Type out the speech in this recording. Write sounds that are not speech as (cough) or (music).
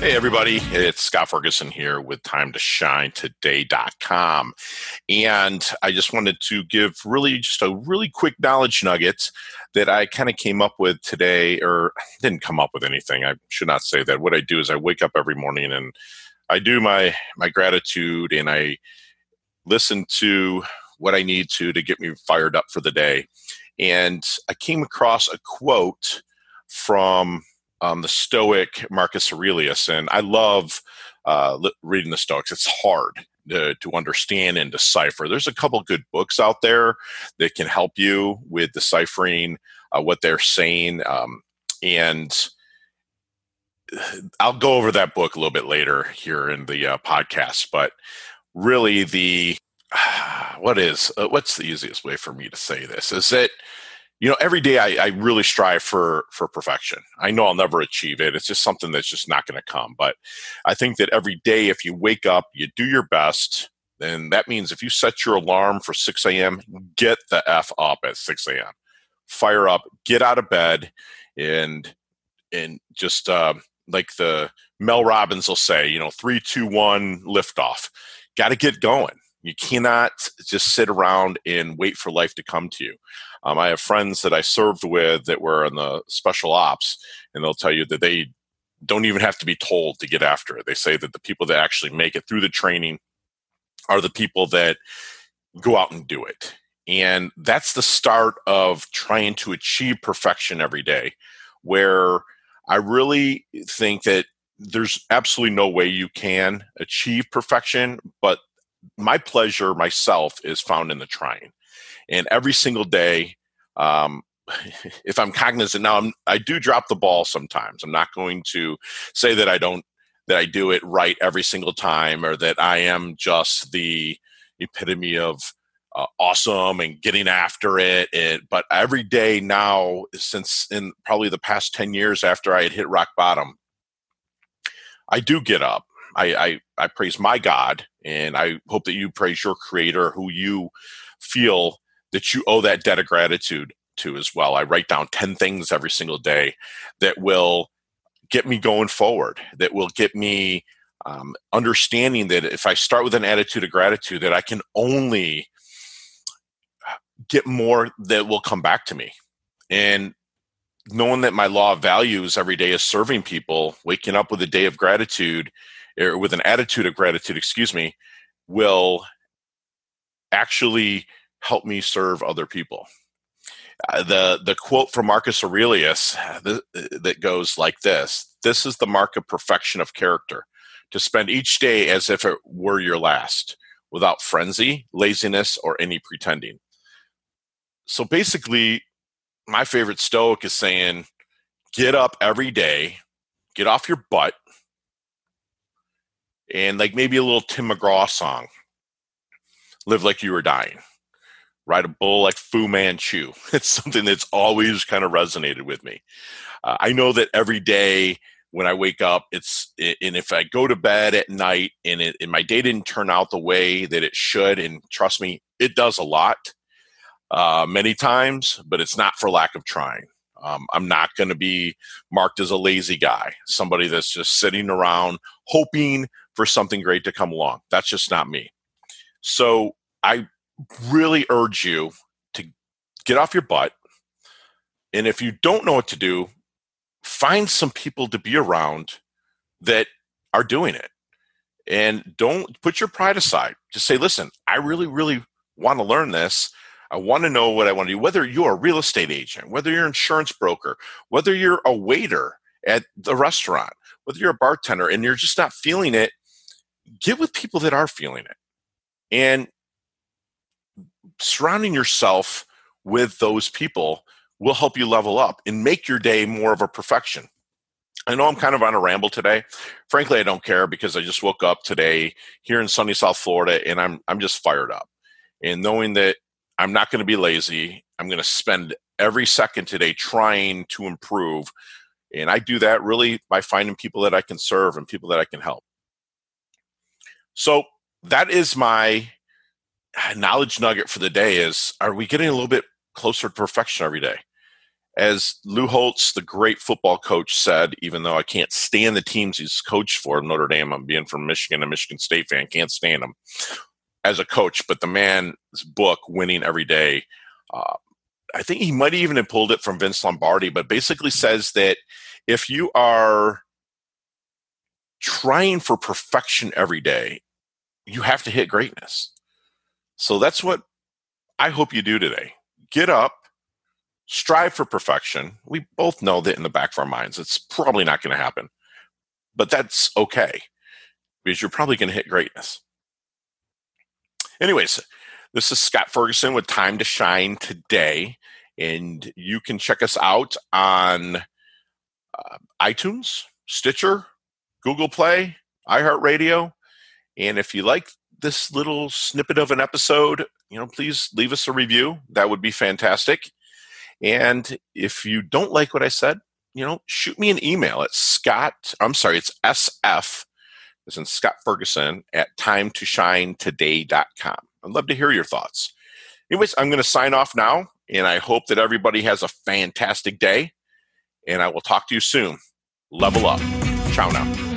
Hey, everybody, it's Scott Ferguson here with Time to Shine Today.com. And I just wanted to give really just a really quick knowledge nugget that I kind of came up with today, or didn't come up with anything. I should not say that. What I do is I wake up every morning and I do my my gratitude and I listen to what I need to to get me fired up for the day. And I came across a quote from um, the Stoic Marcus Aurelius, and I love uh, reading the Stoics. It's hard to, to, understand and decipher. There's a couple good books out there that can help you with deciphering uh, what they're saying, um, and (sighs) I'll go over that book a little bit later here in the uh, podcast. But really, the (sighs) what is uh, what's the easiest way for me to say this is that you know every day I, I, really strive for for perfection. I know i'll never achieve it. It's just something that's just not going to come. But i think that every day if you wake up you do your best then that means if you set your alarm for 6 a.m get the f up at 6 a.m fire up get out of bed and and just uh, like the mel robbins will say you know three two one lift off. Got to get going you cannot just sit around and wait for life to come to you. Um, I have friends that I served with that were in the special ops, and they'll tell you that they don't even have to be told to get after it. They say that the people that actually make it through the training are the people that go out and do it. And that's the start of trying to achieve perfection every day, where I really think that there's absolutely no way you can achieve perfection, but my pleasure myself is found in the trying and every single day um, (laughs) if i'm cognizant now I'm, i do drop the ball sometimes. I'm not going to say that i don't that i do it right every single time or that i am just the epitome of uh, awesome and getting after it. it but every day now since in probably the past 10 years after i had hit rock bottom i do get up. I, I, I praise my God, and I hope that you praise your Creator, who you feel that you owe that debt of gratitude to as well. I write down 10 things every single day that will get me going forward, that will get me um, understanding that if I start with an attitude of gratitude, that I can only get more that will come back to me. And knowing that my law of values every day is serving people, waking up with a day of gratitude or with an attitude of gratitude, excuse me, will actually help me serve other people. Uh, the the quote from Marcus Aurelius uh, that goes like this: "This is the mark of perfection of character, to spend each day as if it were your last, without frenzy, laziness, or any pretending." So basically, my favorite Stoic is saying, "Get up every day, get off your butt, and like maybe a little Tim McGraw song. Live like you were dying. Ride a bull like Fu Manchu. (laughs) It's something that's always kind of resonated with me. Uh, I know that every day when I wake up, it's and if I go to bed at night and, it, and my day didn't turn out the way that it should, and trust me, it does a lot, uh, many times, but it's not for lack of trying. Um, I'm not going to be marked as a lazy guy, somebody that's just sitting around hoping for something great to come along. That's just not me. So I really urge you to get off your butt. And if you don't know what to do, find some people to be around that are doing it. And don't put your pride aside. Just say, listen, I really, really want to learn this. I want to know what I want to do, whether you're a real estate agent, whether you're an insurance broker, whether you're a waiter at the restaurant, whether you're a bartender and you're just not feeling it get with people that are feeling it and surrounding yourself with those people will help you level up and make your day more of a perfection. I know I'm kind of on a ramble today. Frankly, I don't care because I just woke up today here in sunny South Florida and I'm I'm just fired up. And knowing that I'm not going to be lazy, I'm going to spend every second today trying to improve. And I do that really by finding people that I can serve and people that I can help. So that is my knowledge nugget for the day is are we getting a little bit closer to perfection every day? as Lou Holtz, the great football coach, said, even though I can't stand the teams he's coached for, Notre Dame, I'm being from Michigan, a Michigan State fan, can't stand him as a coach, but the man's book, Winning Every Day, uh, I think he might even have pulled it from Vince Lombardi, but basically says that if you are trying for perfection every day, you have to hit greatness. So that's what I hope you do today. Get up, strive for perfection. We both know that in the back of our minds, it's probably not going to happen, but that's okay because you're probably going to hit greatness. Anyways, this is Scott Ferguson with Time to Shine today, and you can check us out on uh, iTunes, Stitcher, Google Play, iHeartRadio, and if you like this little snippet of an episode, you know, please leave us a review. That would be fantastic. And if you don't like what I said, you know, shoot me an email at Scott. I'm sorry, it's SF, as in Scott Ferguson at timetoshinetoday.com. I'd love to hear your thoughts. Anyways, I'm going to sign off now, and I hope that everybody has a fantastic day. And I will talk to you soon. Level up. Ciao now.